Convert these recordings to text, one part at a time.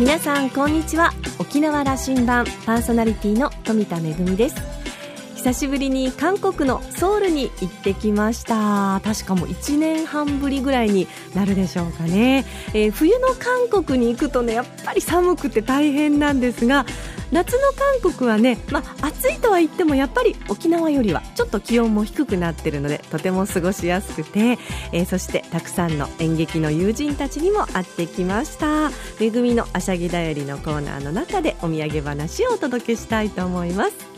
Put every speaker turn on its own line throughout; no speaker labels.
皆さんこんにちは。沖縄羅針盤パーソナリティの富田恵です。久しぶりに韓国のソウルに行ってきました。確かもう1年半ぶりぐらいになるでしょうかね、えー、冬の韓国に行くとねやっぱり寒くて大変なんですが夏の韓国はね、まあ、暑いとは言ってもやっぱり沖縄よりはちょっと気温も低くなっているのでとても過ごしやすくて、えー、そしてたくさんの演劇の友人たちにも会ってきました「めぐみのあしゃぎだより」のコーナーの中でお土産話をお届けしたいと思います。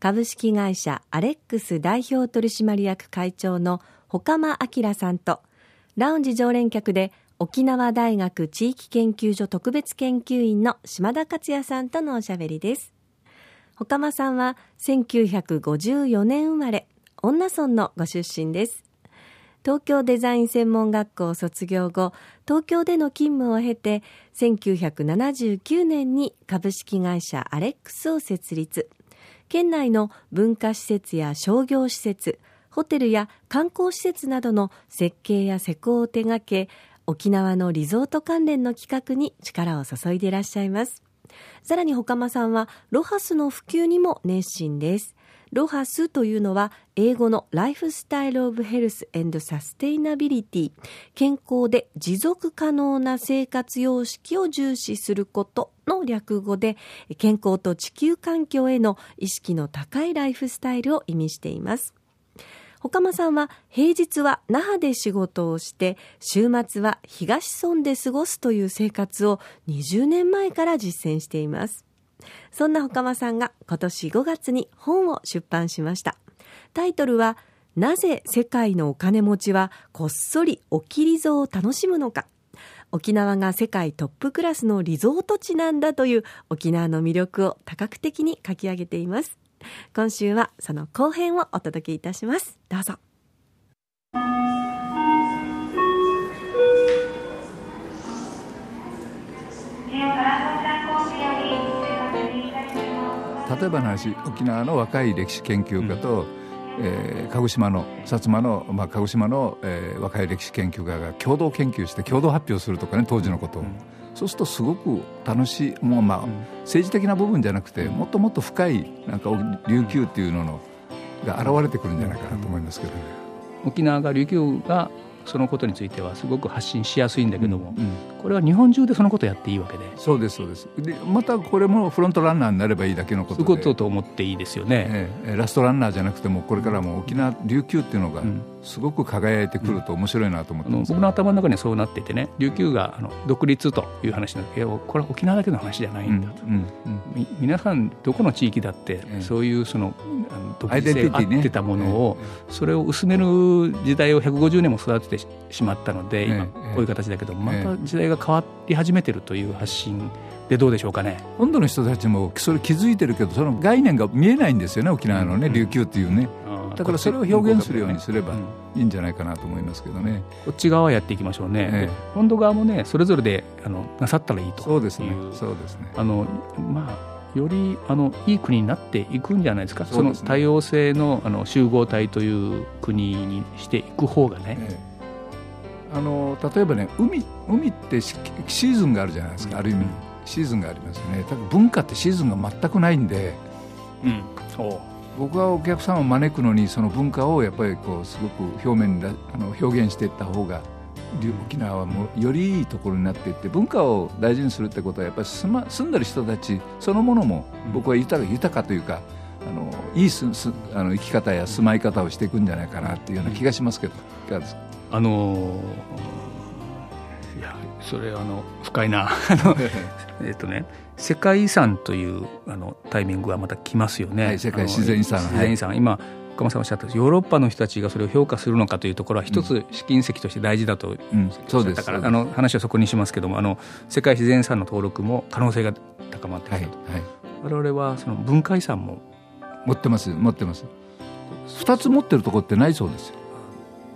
株式会社アレックス代表取締役会長の岡間明さんとラウンジ常連客で沖縄大学地域研究所特別研究員の島田克也さんとのおしゃべりです。岡間さんは1954年生まれ恩納村のご出身です。東京デザイン専門学校を卒業後東京での勤務を経て1979年に株式会社アレックスを設立。県内の文化施設や商業施設ホテルや観光施設などの設計や施工を手掛け沖縄のリゾート関連の企画に力を注いでいらっしゃいます。さらにほかまさんはロハスの普及にも熱心です。ロハスというのは英語の Lifestyle of Health and Sustainability。健康で持続可能な生活様式を重視することの略語で健康と地球環境への意識の高いライフスタイルを意味しています。岡間さんは平日は那覇で仕事をして週末は東村で過ごすという生活を20年前から実践しています。そんなほかまさんが今年5月に本を出版しました。タイトルは、なぜ世界のお金持ちはこっそりおきりぞを楽しむのか。沖縄が世界トップクラスのリゾート地なんだという沖縄の魅力を多角的に書き上げています。今週はその後編をお届けいたします。どうぞ。
例えばの話沖縄の若い歴史研究家と、うん、えー、鹿児島の薩摩の、まあ、鹿児島の、えー、若い歴史研究家が共同研究して共同発表するとかね当時のことを、うん、そうするとすごく楽しいもうまあ、うん、政治的な部分じゃなくてもっともっと深いなんか琉球っていうののが現れてくるんじゃないかなと思いますけどね。
沖縄が琉球がそのことについてはすごく発信しやすいんだけども、うんうん、これは日本中でそのことをやっていいわけで。
そうですそうです。でまたこれもフロントランナーになればいいだけのことで。
そういうことと思っていいですよね、
えー、ラストランナーじゃなくてもこれからも沖縄琉球っていうのがすごく輝いてくると面白いなと思ってます、
僕の頭の中にはそうなっていてね琉球があの独立という話なんだけどこれは沖縄だけの話じゃないんだと、うんうんうん、皆さんどこの地域だって、そういうその独自性が合ってたものを、それを薄める時代を150年も育ててしまったので今こういう形だけどまた時代が変わり始めてるという発信でどうでしょうかね。
本土の人たちもそれ気づいてるけどその概念が見えないんですよね沖縄のね、琉球っていうねだからそれを表現するようにすればいいんじゃないかなと思いますけどね、
こっち側やっていきましょうね、ええ、本土側もねそれぞれであのなさったらいいと。
そうですね。そうですね。
あのまあよりあのいい国になっていくんじゃないですか。そ、ね,、の多様性のあの集合体という国にしていく方がね、え
え、あの例えばね海海ってシーズンがあるじゃないですか、うん、ある意味シーズンがありますよね。多分文化ってシーズンが全くないんで、うん、僕はお客さんを招くのにその文化をやっぱりこうすごく表面であの表現していった方が沖縄はもうよりいいところになっていって文化を大事にするってことはやっぱり住,、ま、住んでる人たちそのものも僕は豊か豊かというかあのいいすすあの生き方や住まい方をしていくんじゃないかなっていうような気がしますけど。いかがですか
あのいやそれあの深いな えっとね世界遺産というあのタイミングはまた来ますよね、
はい、世界自然遺産
自然遺産、はい、今岡間さんおっしゃったヨーロッパの人たちがそれを評価するのかというところは一つ試金石として大事だと、うん、そうですからあの話はそこにしますけどもあの世界自然遺産の登録も可能性が高まってきたと。はいはい。我々はその文化遺産も
持ってます持ってます。2つ持ってるとこってないそうですよ。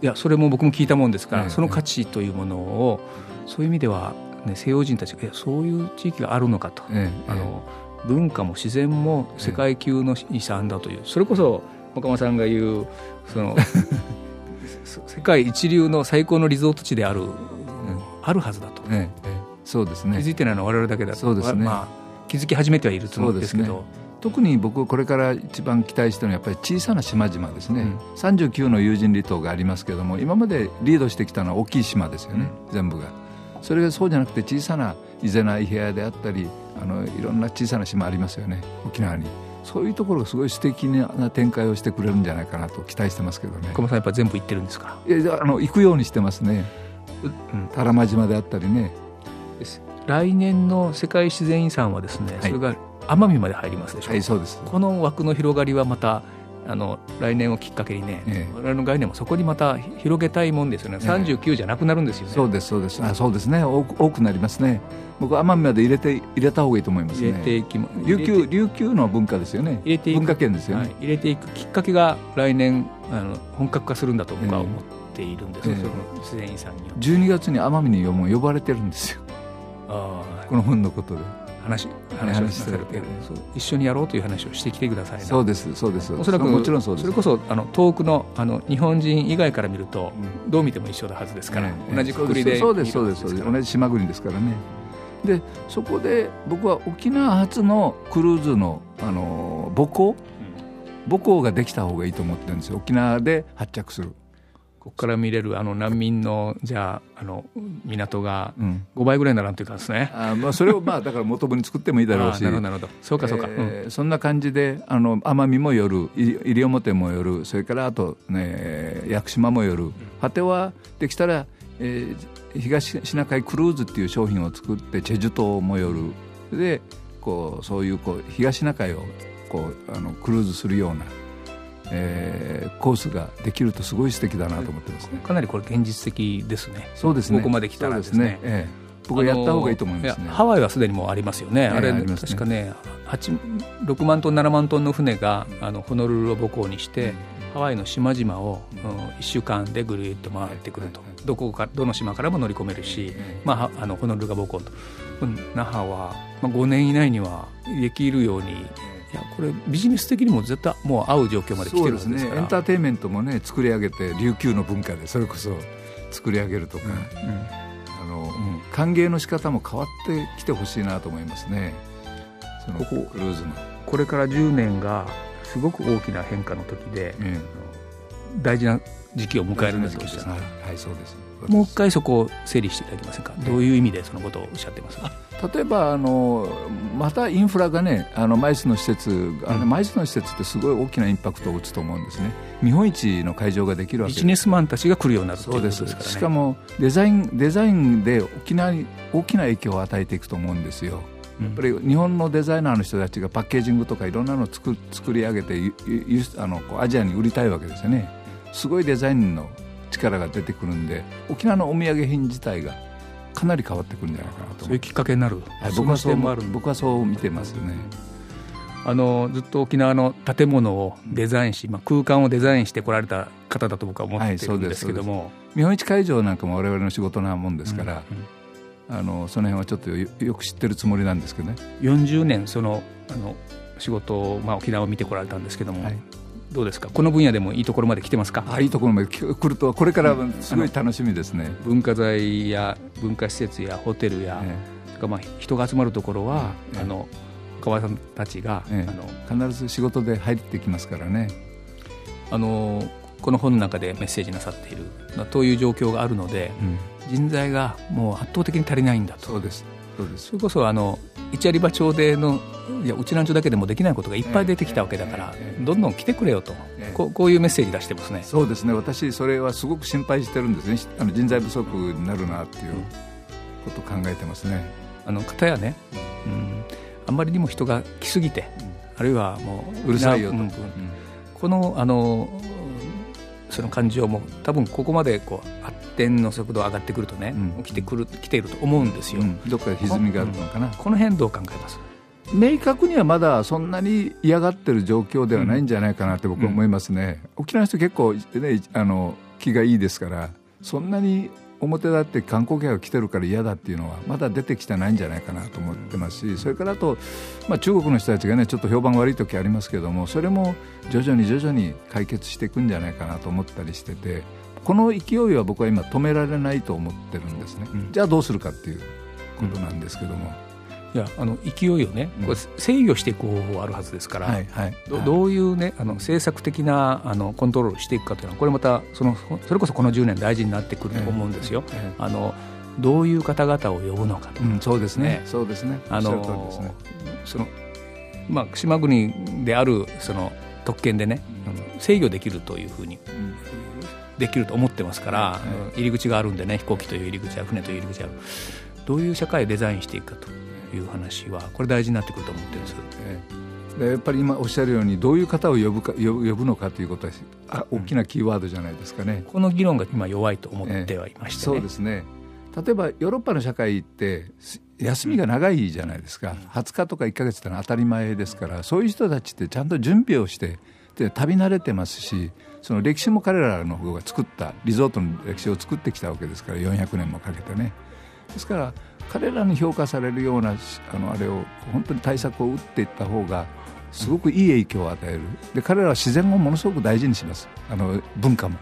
いやそれも僕も聞いたもんですから、ええ、その価値というものをそういう意味では、ね、西洋人たちがそういう地域があるのかと、え、あの文化も自然も世界級の遺産だという、それこそ岡間さんが言うその 世界一流の最高のリゾート地である、うん、あるはずだと、ええ、
そうですね。
気づいてないのは我々だけだと。そうですね、まあ、気づき始めてはいるつもりですけど。
特に僕これから一番期待してるのはやっぱり小さな島々ですね、うん、39の有人離島がありますけれども今までリードしてきたのは大きい島ですよね、うん、全部がそれがそうじゃなくて小さな伊是名伊平屋であったりあのいろんな小さな島ありますよね沖縄に。そういうところがすごい素敵な展開をしてくれるんじゃないかなと期待してますけどね。
小間さんやっぱ全部行ってるんですか？
いやあの行くようにしてますね、うん、多良間島であったりね。
来年の世界自然遺産はですね、はい、それが奄美まで入りますでしょ？う、
はい、そうです。
この枠の広がりはまたあの来年をきっかけにね、ええ、我々の概念もそこにまた広げたいもんですよね、ええ、39じゃなくなるんですよね、
そうですそうです。あそうですね。多く多くなりますね。僕奄美まで入れて入れた方がいいと思いますね。
入れていき
琉球琉球の文化ですよね。入れていく。文化圏ですよね、はい、
入れていくきっかけが来年あの本格化するんだと僕は思っているんです、ええ、その自然遺産に
12月に奄美に呼ばれてるんですよ。あこの本のことで
話話をされるけど、一緒にやろうという話をしてきてください
そうですそうです。
おそらくもちろんそうです。それこそあの遠くのあの日本人以外から見ると、どう見ても一緒だはずですから、同じくくりで
そうですそうですそうです。同じ島国ですからね。でそこで僕は沖縄初のクルーズのあの母港母港ができた方がいいと思ってるんですよ。沖縄で発着する
ここから見れるあの難民のじゃああの港が5倍ぐらいにならんというかですね、
うん、あまあそれをまあだから元部に作ってもいいだろうし
なるほどなるほど。そうかそうか、
えー、そんな感じであの奄美も寄る西表も寄るそれからあとね屋久島も寄る。果てはできたら、えー、東シナ海クルーズっていう商品を作ってチェジュ島も寄る。でこうそういうこう東シナ海をこうあのクルーズするようなえー、コースができるとすごい素敵だなと思ってますね。
かなりこれ現実的ですね。
そうですね。
ここまで来たらですね、ね。え
え。僕はやった方がいいと思いますね。
ハワイはすでにもうありますよね、あれ、確かね6万トン7万トンの船があのホノルルを母港にして、ハワイの島々を、うん、1週間でぐるっと回ってくると、どこかどの島からも乗り込めるし、まあ、あのホノルルが母港と、那覇は、まあ、5年以内にはできるようにいやこれビジネス的にも絶対もう合う状況まで来てるんですね。
エンターテインメントもね作り上げて琉球の文化でそれこそ作り上げるとか、うんうん、あの、うん、歓迎の仕方も変わってきてほしいなと思いますね。そのクルーズの。
これから10年がすごく大きな変化の時で、大事な時期を迎えるんですよ、はい、
はい、そうです
もう一回そこを整理していただけませんか、どういう意味でそのことをおっしゃってます？か
例えばあのまたインフラがねあのマイスの施設あの、マイスの施設ってすごい大きなインパクトを打つと思うんですね。日本一の会場ができるわけ
ビジネスマンたちが来るようになるそうですですから、
ね、しかもデザインデザインで沖縄に大きな影響を与えていくと思うんですよ。やっぱり日本のデザイナーの人たちがパッケージングとかいろんなのを作作り上げてあのアジアに売りたいわけですよね。すごいデザインの力が出てくるんで沖縄のお土産品自体がかなり変わってくるんじゃないかなと
そういうきっかけになる、
はい、僕はそう僕はそう見てますね。
あのずっと沖縄の建物をデザインし、まあ、空間をデザインしてこられた方だと僕は思ってるんですけども、はい、
見本市会場なんかも我々の仕事なもんですから、うんうん、あのその辺はちょっとよく知ってるつもりなんですけどね。
40年そのあの仕事、まあ、沖縄を見てこられたんですけども、はい、どうですか？この分野でもいいところまで来てますか？
あいいところまで来るとこれからすごい楽しみですね、
文化財や文化施設やホテルや、ええ、まあ人が集まるところは、え、あの川さんたちが、
あの必ず仕事で入ってきますからね。
あのこの本の中でメッセージなさっている、まあ、という状況があるので、うん、人材がもう圧倒的に足りないんだと。そうですそれこそあの一有馬町でのいやうちなんちゅうだけでもできないことがいっぱい出てきたわけだから、どんどん来てくれよと、こうこういうメッセージ出してますね。
そうですね。私それはすごく心配してるんですね。あの人材不足になるなっていうことを考えてますね。
あの方やね、うん、あんまりにも人が来すぎて、あるいはも
ううるさいよと、
このあのその感情も多分ここまでこう発展の速度上がってくるとね、起きてくる来ていると思うんですよ、
どっかで歪みがあるのかな、
この辺どう考えます？
明確にはまだそんなに嫌がってる状況ではないんじゃないかなって僕は思いますね、うん、沖縄の人結構、ね、あの気がいいですからそんなに表立って観光客が来てるから嫌だっていうのはまだ出てきてないんじゃないかなと思ってますしそれからあと、まあ、中国の人たちがねちょっと評判悪い時ありますけどもそれも徐々に徐々に解決していくんじゃないかなと思ったりしててこの勢いは僕は今止められないと思ってるんですね、うん、じゃあどうするかっていうことなんですけども。
いやあの勢いをね、これ制御していく方法あるはずですから、はいはい。どどういうねあの政策的なあのコントロールしていくかというのはこれまたそのそれこそこの10年大事になってくると思うんですよ。えー、あのどういう方々を呼ぶのかと、
うん、そうですね。そうですね。あの、
ね、そのまあ島国であるその特権でね、うん、制御できるというふうに。うん。できると思ってますから、入り口があるんでね飛行機という入り口や船という入り口あるどういう社会をデザインしていくかという話はこれ大事になってくると思ってるんです。
でやっぱり今おっしゃるようにどういう方を呼ぶか呼ぶのかということはあ大きなキーワードじゃないですかね、
この議論が今弱いと思ってはいまして、ね、
そうですね。例えばヨーロッパの社会って休みが長いじゃないですか、20日とか1か月ってのは当たり前ですからそういう人たちってちゃんと準備をしてで旅慣れてますしその歴史も彼らの方が作ったリゾートの歴史を作ってきたわけですから400年もかけてねですから彼らに評価されるようなあのあれを本当に対策を打っていった方がすごくいい影響を与える。で彼らは自然をものすごく大事にします。あの文化も。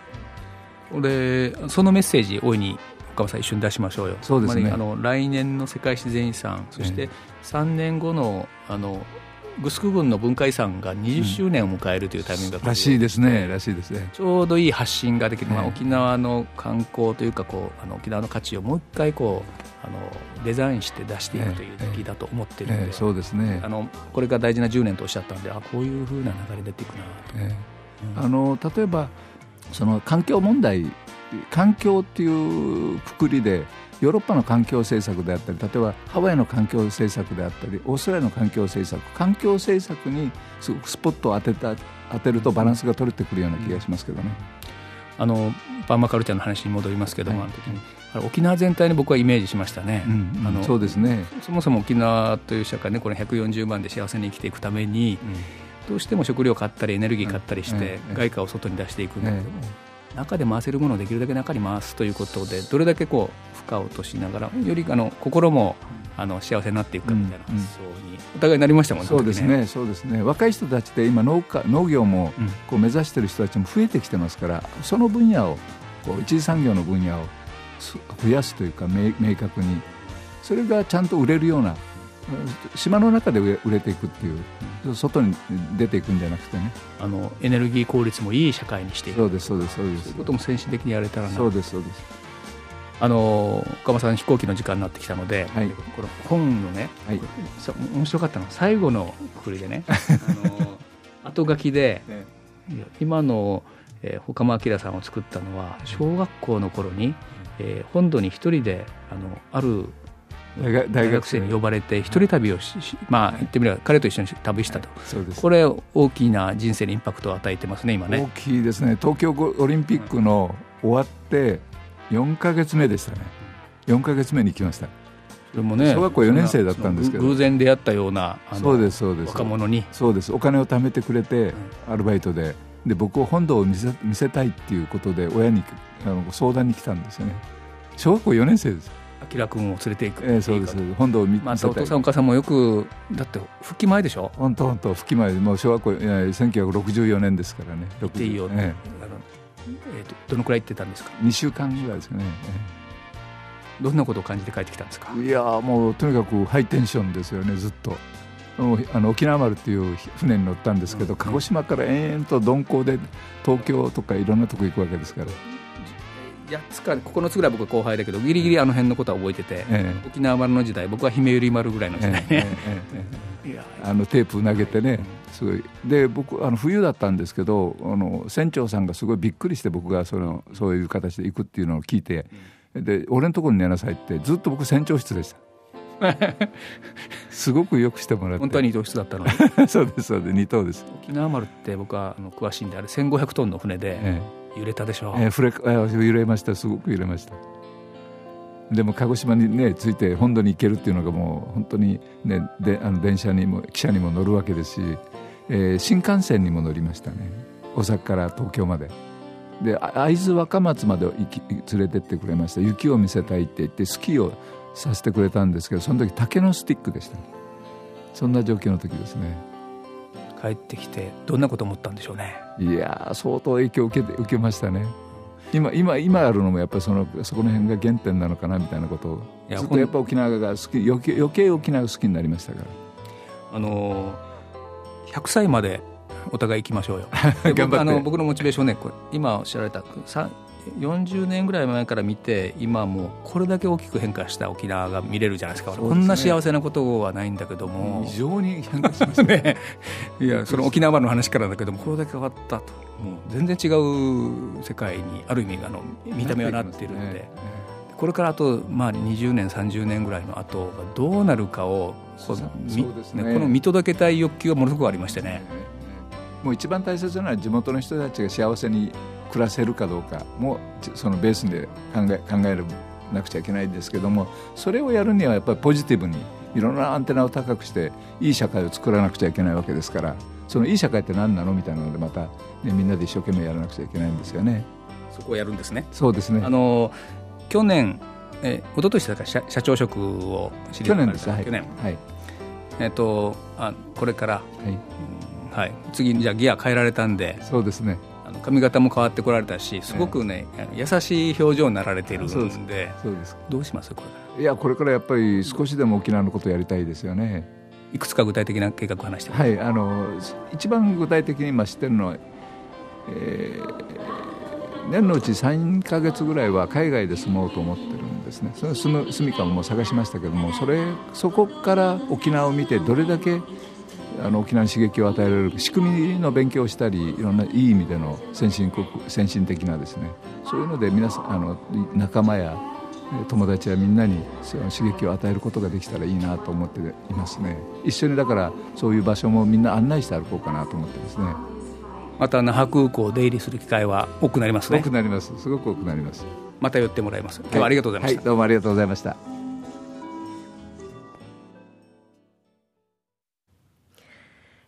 でそのメッセージ大いに岡さん一緒に出しましょうよ。
そうですね。
あの来年の世界自然遺産そして3年後のあのグスク郡の文化遺産が20周年を迎えるというタイミング
が、らしいですね。らしいですね。
ちょうどいい発信ができる、まあ、沖縄の観光というかこうあの沖縄の価値をもう一回こうあのデザインして出していくという時だと思ってるので、えー、
そうですね。
あのこれが大事な10年とおっしゃったんであこういうふうな流れ出ていくな。と、え。
ー、あの例えばその環境問題環境っていうくくりでヨーロッパの環境政策であったり例えばハワイの環境政策であったりオーストラリアの環境政策環境政策にすごくスポットを当てた当てるとバランスが取れてくるような気がしますけどね。
あのパーマカルチャーの話に戻りますけども、はい、沖縄全体に僕はイメージしましたね、う
ん、あのそうですね。
そもそも沖縄という社会ねこれ140万で幸せに生きていくために、うん、どうしても食料買ったりエネルギー買ったりして、外貨を外に出していくんだけども、中で回せるものをできるだけ中に回すということでどれだけこう負荷を落としながらよりあの心もあの幸せになっていくかみたいな発想にお互いになりましたもんね。
そうですね。そうですね。若い人たちで今農家農業もこう目指している人たちも増えてきてますからその分野をこう一次産業の分野を増やすというか明確に。それがちゃんと売れるような島の中で売れていくっていう、外に出ていくんじゃなくてね。
あのエネルギー効率もいい社会にしていく。
そうですそうですそうです。
そういうことも先進的にやれたらな。
そうですそうです。
あの岡間さん飛行機の時間になってきたので、はい、この本のね、はい、面白かったのは最後のくくりでね あの後書きで、ね、今の、えー、岡間明さんを作ったのは小学校の頃に、えー、本土に一人であのある大学生。に呼ばれて一人旅をし、まあ言ってみれば彼と一緒に旅したと、はい、これ大きな人生にインパクトを与えてますね今ね。
大きいですね。東京オリンピックの終わって4か月目でしたね。4か月目に来ました。
それもね
小学校4年生だったんですけど。
偶然出会ったような
そうですそうです。
若者に。
そうです。お金を貯めてくれて、アルバイトで。で僕を本堂を見せ見せたいっていうことで親にあの相談に来たんですよね。小学校4年生です
明君を連れていく
えー、そうです本堂を見
まあ、お父さんお母さんもよくだって復帰前でしょ？
本当本当復帰前もう小学校いや1964年ですからね。
行っていいよ、えー、えーと、どのくらい行ってたんですか
？2週間ぐらいですよね、
えー、どんなことを感じて帰ってきたんですか？
いやもうとにかくハイテンションですよねずっと。あの沖縄丸っていう船に乗ったんですけど、うん、鹿児島から延々と鈍行で東京とかいろんなとこ行くわけですから
8つか9つぐらい僕は後輩だけどギリギリあの辺のことは覚えてて、ええ、沖縄丸の時代僕は姫百合丸ぐらいの時代。ね、
え、あのテープ投げてねすごい。で僕あの冬だったんですけどあの船長さんがすごいびっくりして僕がそのそういう形で行くっていうのを聞いて、で俺のところに寝なさいってずっと僕船長室でした。すごくよくしてもらって。
本当は二等室だったの
そうですそうです。二等です。
沖縄丸って僕はあの詳しいんであれ1500トンの船で、ええ揺れたでしょう、
えー、れ揺れました。すごく揺れました。でも鹿児島にね着いて本土に行けるっていうのがもう本当にねであの電車にも汽車にも乗るわけですし、えー、新幹線にも乗りましたね。大阪から東京まで。で会津若松まで行き連れてってくれました。雪を見せたいって言ってスキーをさせてくれたんですけどその時竹のスティックでした。そんな状況の時ですね。
帰ってきてどんなこと思ったんでしょうね？
いや相当影響を受け受けましたね。今今今あるのもやっぱりそのそこの辺が原点なのかなみたいなことを。ずっとやっぱ沖縄が好き余計余計沖縄が好きになりましたから。
あの100歳までお互い行きましょうよ。あの僕のモチベーションねこれ今おっしゃられた40年ぐらい前から見て今もうこれだけ大きく変化した沖縄が見れるじゃないですか、ね、こんな幸せなことはないんだけども。
非常に変化します ね。
いやその沖縄の話からだけどもこれだけ変わったと。もう全然違う世界にある意味あの見た目はなっているので。これからあと、まあ、20年30年ぐらいの後がどうなるかをこね、この見届けたい欲求がものすごくありましてね。
もう一番大切なのは地元の人たちが幸せに暮らせるかどうかもそのベースで考え考えなくちゃいけないんですけどもそれをやるにはやっぱりポジティブにいろんなアンテナを高くしていい社会を作らなくちゃいけないわけですからそのいい社会って何なのみたいなのでまた、ね、みんなで一生懸命やらなくちゃいけないんですよね。
そこをやるんですね。
そうですね。
あの去年え一昨年だから社社長職を
知り去年です。
はい、去年、はい。えっとあこれから、はい。はい、次じゃギア変えられたんで。
そうですね
あの髪型も変わってこられたしすごくね、え優しい表情になられてるんでそうですどうします？こ
れ。いやこれからやっぱり少しでも沖縄のことをやりたいですよね。
いくつか具体的な計画を話して
はいあの一番具体的に今知ってるのは、えー、年のうち3か月ぐらいは海外で住もうと思ってるんですね。その住む住みかも探しましたけどもそれそこから沖縄を見てどれだけあの沖縄に刺激を与えられる仕組みの勉強をしたりいろんないい意味での先進国先進的なですねそういうので皆さんあの仲間や友達やみんなにその刺激を与えることができたらいいなと思っていますね。一緒にだからそういう場所もみんな案内して歩こうかなと思ってですね。
また那覇空港を出入りする機会は多くなりますね。
多くなります。すごく多くなります。
また寄ってもらいます。今日はありがとうございました、
はいはい、どうもありがとうございました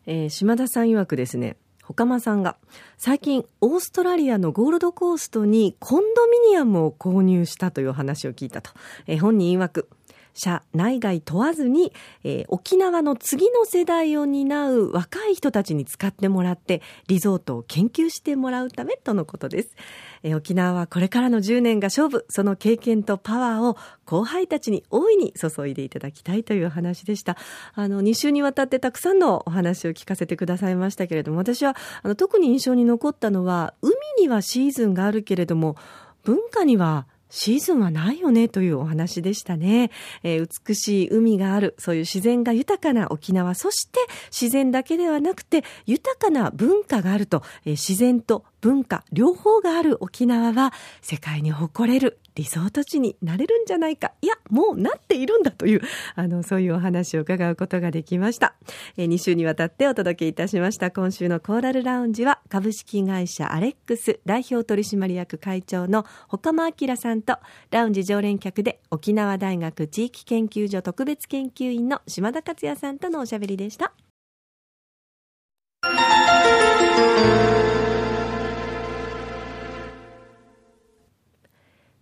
えー、島田さん曰くですね、ほかまさんが最近オーストラリアのゴールドコーストにコンドミニアムを購入したという話を聞いたと、えー、本人曰く社内外問わずに、えー、沖縄の次の世代を担う若い人たちに使ってもらってリゾートを研究してもらうためとのことです。え沖縄はこれからの10年が勝負、その経験とパワーを後輩たちに大いに注いでいただきたいという話でした。あの、2週にわたってたくさんのお話を聞かせてくださいましたけれども、私はあの特に印象に残ったのは、海にはシーズンがあるけれども、文化にはシーズンはないよねというお話でしたね、えー、美しい海がある、そういう自然が豊かな沖縄、そして自然だけではなくて豊かな文化があると、えー、自然と文化両方がある沖縄は世界に誇れるリゾート地になれるんじゃないかいやもうなっているんだというあのそういうお話を伺うことができました、え、2週にわたってお届けいたしました今週のコーラルラウンジは株式会社アレックス代表取締役会長の岡間明さんとラウンジ常連客で沖縄大学地域研究所特別研究員の島田克也さんとのおしゃべりでした。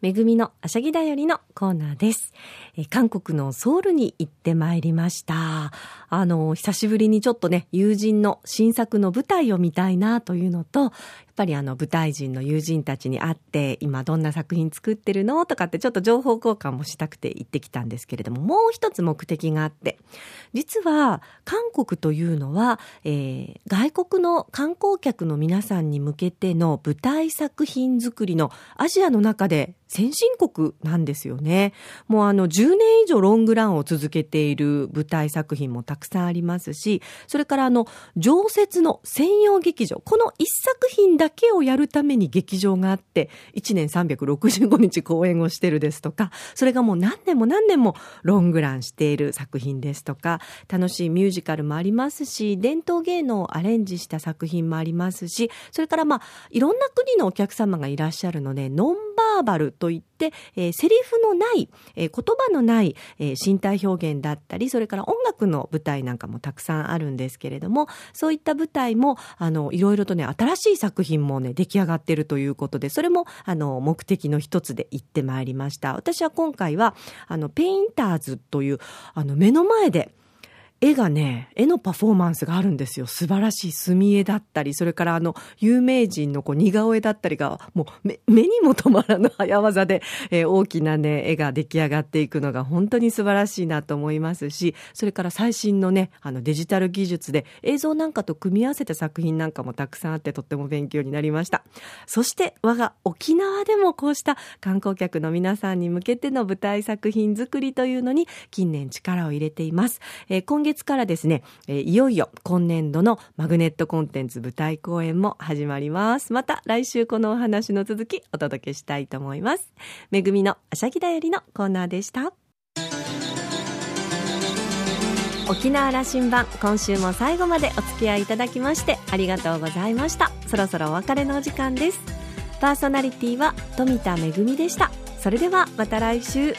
めぐみのあしゃぎだよりのコーナーです。え韓国のソウルに行ってまいりました。あの、久しぶりにちょっとね、友人の新作の舞台を見たいなというのと、っぱりあの舞台人の友人たちに会って、今どんな作品作ってるのとかってちょっと情報交換もしたくて行ってきたんですけれども、もう一つ目的があって、実は韓国というのは、えー、外国の観光客の皆さんに向けての舞台作品作りのアジアの中で先進国なんですよね。もうあの10年以上ロングランを続けている舞台作品もたくさんありますし、それからあの常設の専用劇場、この一作品だけをやるために劇場があって、1年365日公演をしてるですとか、それがもう何年も何年もロングランしている作品ですとか、楽しいミュージカルもありますし、伝統芸能をアレンジした作品もありますし、それからまあ、いろんな国のお客様がいらっしゃるので、ノンバーバルといって、えー、セリフのない、えー、言葉のない、えー、身体表現だったり、それから音楽の舞台なんかもたくさんあるんですけれども、そういった舞台も、あの、いろいろとね、新しい作品もね、出来上がってるということで、それも、あの、目的の一つで行ってまいりました。私は今回は、あの、ペインターズという、あの、目の前で、絵がね、絵のパフォーマンスがあるんですよ。素晴らしい墨絵だったり、それからあの、有名人のこう似顔絵だったりが、もう目にも止まらぬ早技で、えー、大きなね、絵が出来上がっていくのが本当に素晴らしいなと思いますし、それから最新のね、あのデジタル技術で映像なんかと組み合わせた作品なんかもたくさんあってとっても勉強になりました。そして我が沖縄でもこうした観光客の皆さんに向けての舞台作品作りというのに近年力を入れています。えー、今月月からですね、えいよいよ今年度のマグネットコンテンツ舞台公演も始まります。また来週このお話の続きお届けしたいと思います。めぐみのあしゃぎだよりのコーナーでした。沖縄羅針盤今週も最後までお付き合いいただきましてありがとうございましたそろそろお別れのお時間ですパーソナリティは富田恵でしたそれではまた来週